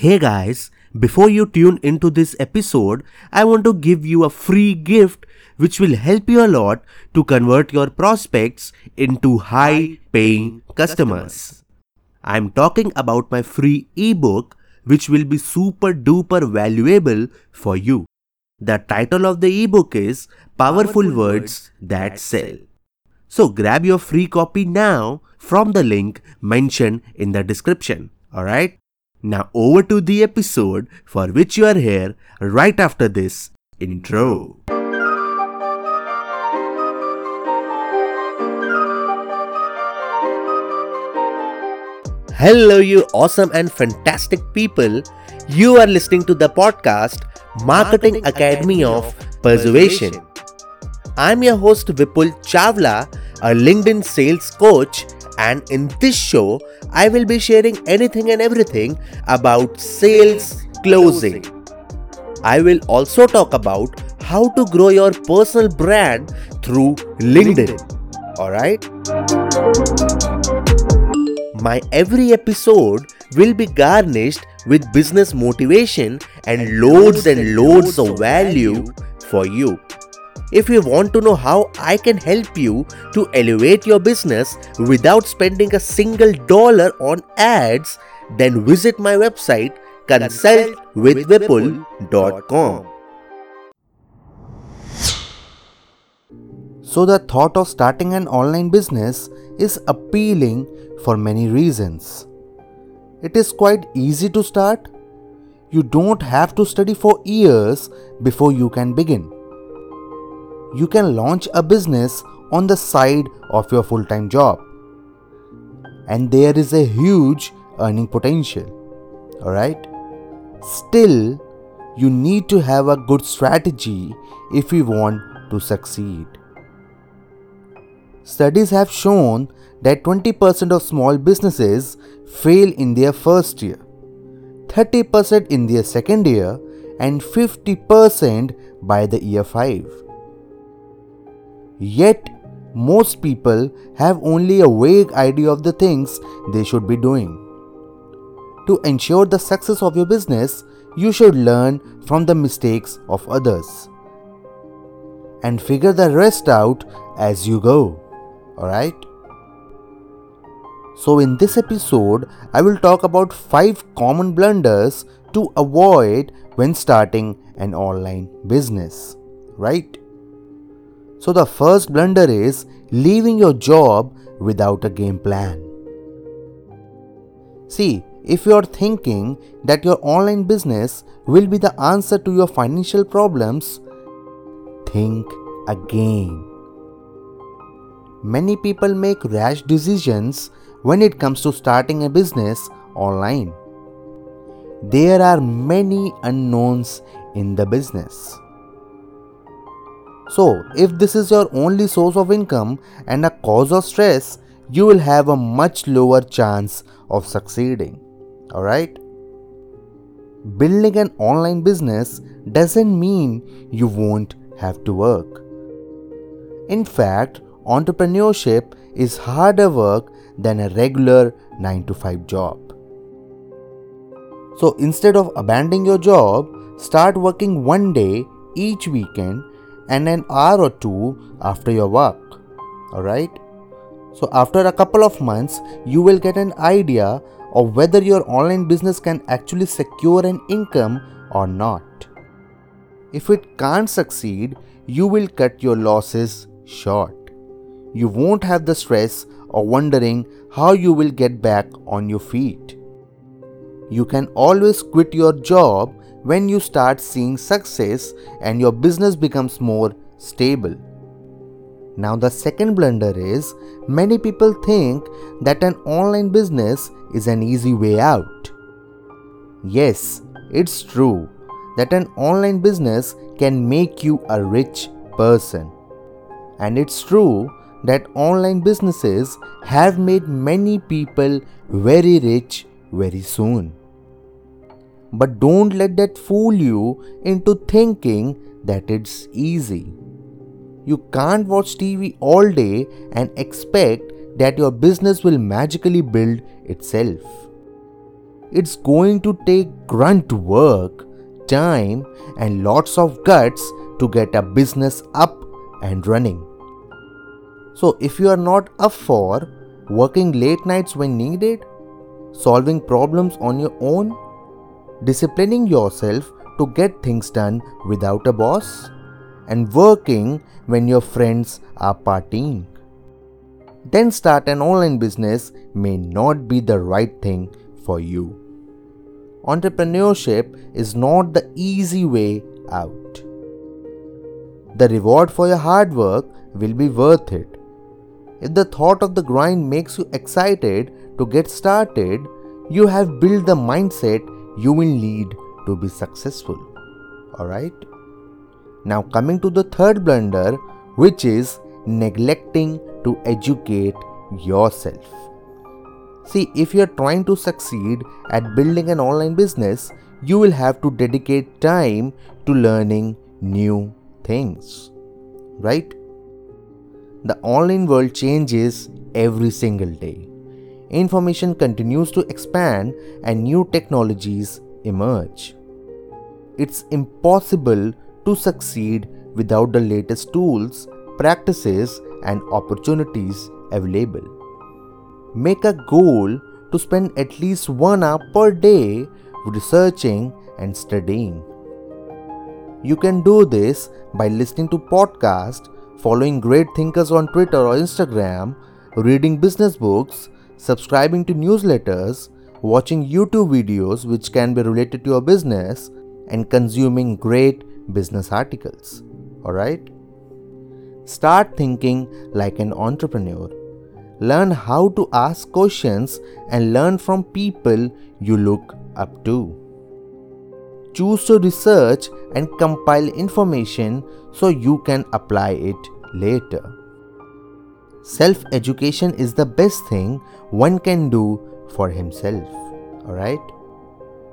Hey guys, before you tune into this episode, I want to give you a free gift which will help you a lot to convert your prospects into high paying customers. I'm talking about my free ebook which will be super duper valuable for you. The title of the ebook is Powerful Words That Sell. So grab your free copy now from the link mentioned in the description. Alright? Now over to the episode for which you are here right after this intro. Hello, you awesome and fantastic people. You are listening to the podcast Marketing Academy of Persuasion. I'm your host Vipul Chavla, a LinkedIn sales coach, and in this show, I will be sharing anything and everything about sales closing. I will also talk about how to grow your personal brand through LinkedIn. Alright? My every episode will be garnished with business motivation and loads and loads of value for you. If you want to know how I can help you to elevate your business without spending a single dollar on ads, then visit my website consultwithvipul.com. So, the thought of starting an online business is appealing for many reasons. It is quite easy to start. You don't have to study for years before you can begin. You can launch a business on the side of your full time job. And there is a huge earning potential. Alright? Still, you need to have a good strategy if you want to succeed. Studies have shown that 20% of small businesses fail in their first year, 30% in their second year, and 50% by the year 5. Yet, most people have only a vague idea of the things they should be doing. To ensure the success of your business, you should learn from the mistakes of others and figure the rest out as you go. Alright? So, in this episode, I will talk about 5 common blunders to avoid when starting an online business. Right? So, the first blunder is leaving your job without a game plan. See, if you are thinking that your online business will be the answer to your financial problems, think again. Many people make rash decisions when it comes to starting a business online. There are many unknowns in the business. So, if this is your only source of income and a cause of stress, you will have a much lower chance of succeeding. Alright? Building an online business doesn't mean you won't have to work. In fact, entrepreneurship is harder work than a regular 9 to 5 job. So instead of abandoning your job, start working one day each weekend and an hour or two after your work. Alright? So after a couple of months, you will get an idea of whether your online business can actually secure an income or not. If it can't succeed, you will cut your losses short. You won't have the stress of wondering how you will get back on your feet. You can always quit your job when you start seeing success and your business becomes more stable. Now, the second blunder is many people think that an online business is an easy way out. Yes, it's true that an online business can make you a rich person. And it's true that online businesses have made many people very rich very soon. But don't let that fool you into thinking that it's easy. You can't watch TV all day and expect that your business will magically build itself. it's going to take grunt work, time, and lots of guts to get a business up and running. So, if you are not up for working late nights when needed, solving problems on your own, disciplining yourself to get things done without a boss, and working when your friends are partying, then start an online business may not be the right thing for you. Entrepreneurship is not the easy way out. The reward for your hard work will be worth it. If the thought of the grind makes you excited to get started, you have built the mindset you will need to be successful. Alright? Now, coming to the third blunder, which is neglecting to educate yourself. See, if you are trying to succeed at building an online business, you will have to dedicate time to learning new things. Right? The online world changes every single day. Information continues to expand and new technologies emerge. It's impossible to succeed without the latest tools, practices, and opportunities available. Make a goal to spend at least one hour per day researching and studying. You can do this by listening to podcasts, following great thinkers on Twitter or Instagram, reading business books, subscribing to newsletters, watching YouTube videos which can be related to your business, and consuming great business articles. Alright? Start thinking like an entrepreneur learn how to ask questions, and learn from people you look up to. Choose to research and compile information so you can apply it later. Self education is the best thing one can do for himself. Alright?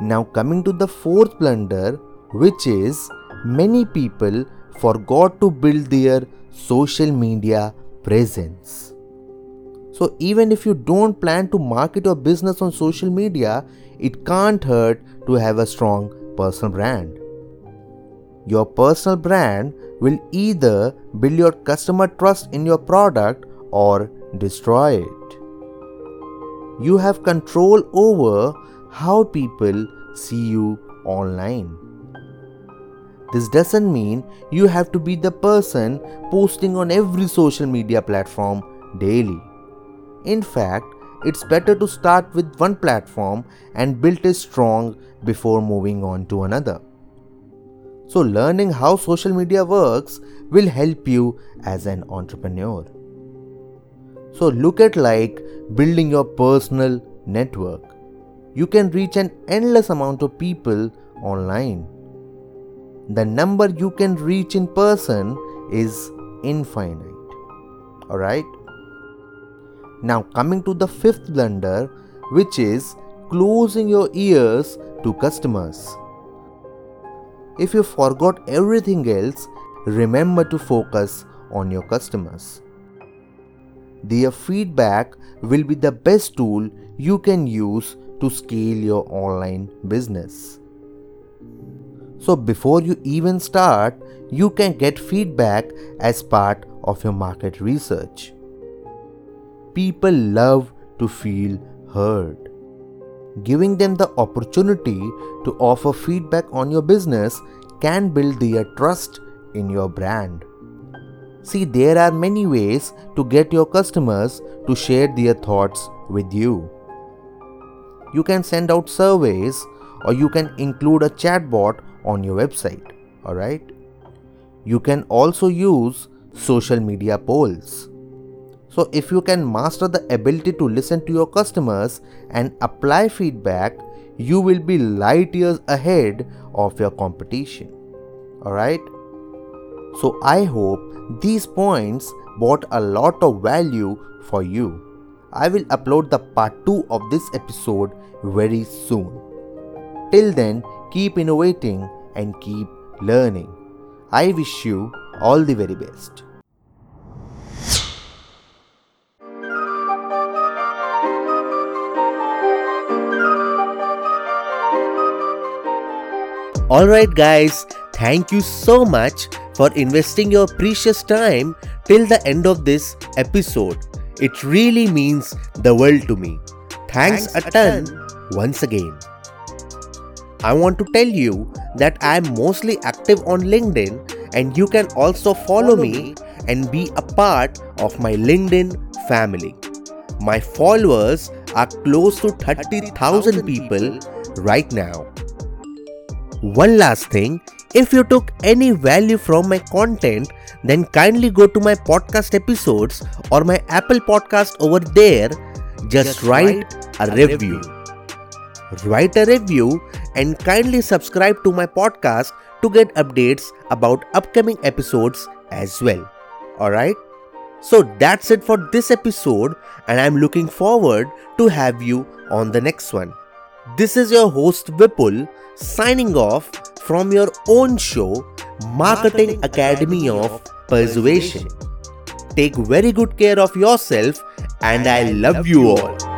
Now, coming to the fourth blunder, which is many people forgot to build their social media presence. So, even if you don't plan to market your business on social media, it can't hurt to have a strong personal brand. Your personal brand will either build your customer trust in your product or destroy it. You have control over how people see you online. This doesn't mean you have to be the person posting on every social media platform daily. In fact, it's better to start with one platform and build it strong before moving on to another. So, learning how social media works will help you as an entrepreneur. So, look at like building your personal network. You can reach an endless amount of people online. The number you can reach in person is infinite. Alright? Now, coming to the fifth blunder, which is closing your ears to customers. If you forgot everything else, remember to focus on your customers. Their feedback will be the best tool you can use to scale your online business. So, before you even start, you can get feedback as part of your market research people love to feel heard. Giving them the opportunity to offer feedback on your business can build their trust in your brand. See, there are many ways to get your customers to share their thoughts with you. You can send out surveys or you can include a chatbot on your website. Alright? You can also use social media polls. So, if you can master the ability to listen to your customers and apply feedback, you will be light years ahead of your competition. Alright? So, I hope these points brought a lot of value for you. I will upload the part 2 of this episode very soon. Till then, keep innovating and keep learning. I wish you all the very best. Alright, guys, thank you so much for investing your precious time till the end of this episode. It really means the world to me. Thanks, a ton once again. I want to tell you that I am mostly active on LinkedIn and you can also follow me and be a part of my LinkedIn family. My followers are close to 30,000 people right now. One last thing if you took any value from my content, then kindly go to my podcast episodes or my Apple podcast over there. Just, write, a review. Write a review and kindly subscribe to my podcast to get updates about upcoming episodes as well. Alright? So that's it for this episode, and I'm looking forward to have you on the next one. This is your host Vipul signing off from your own show, Marketing Academy of Persuasion. Take very good care of yourself, and I love you all.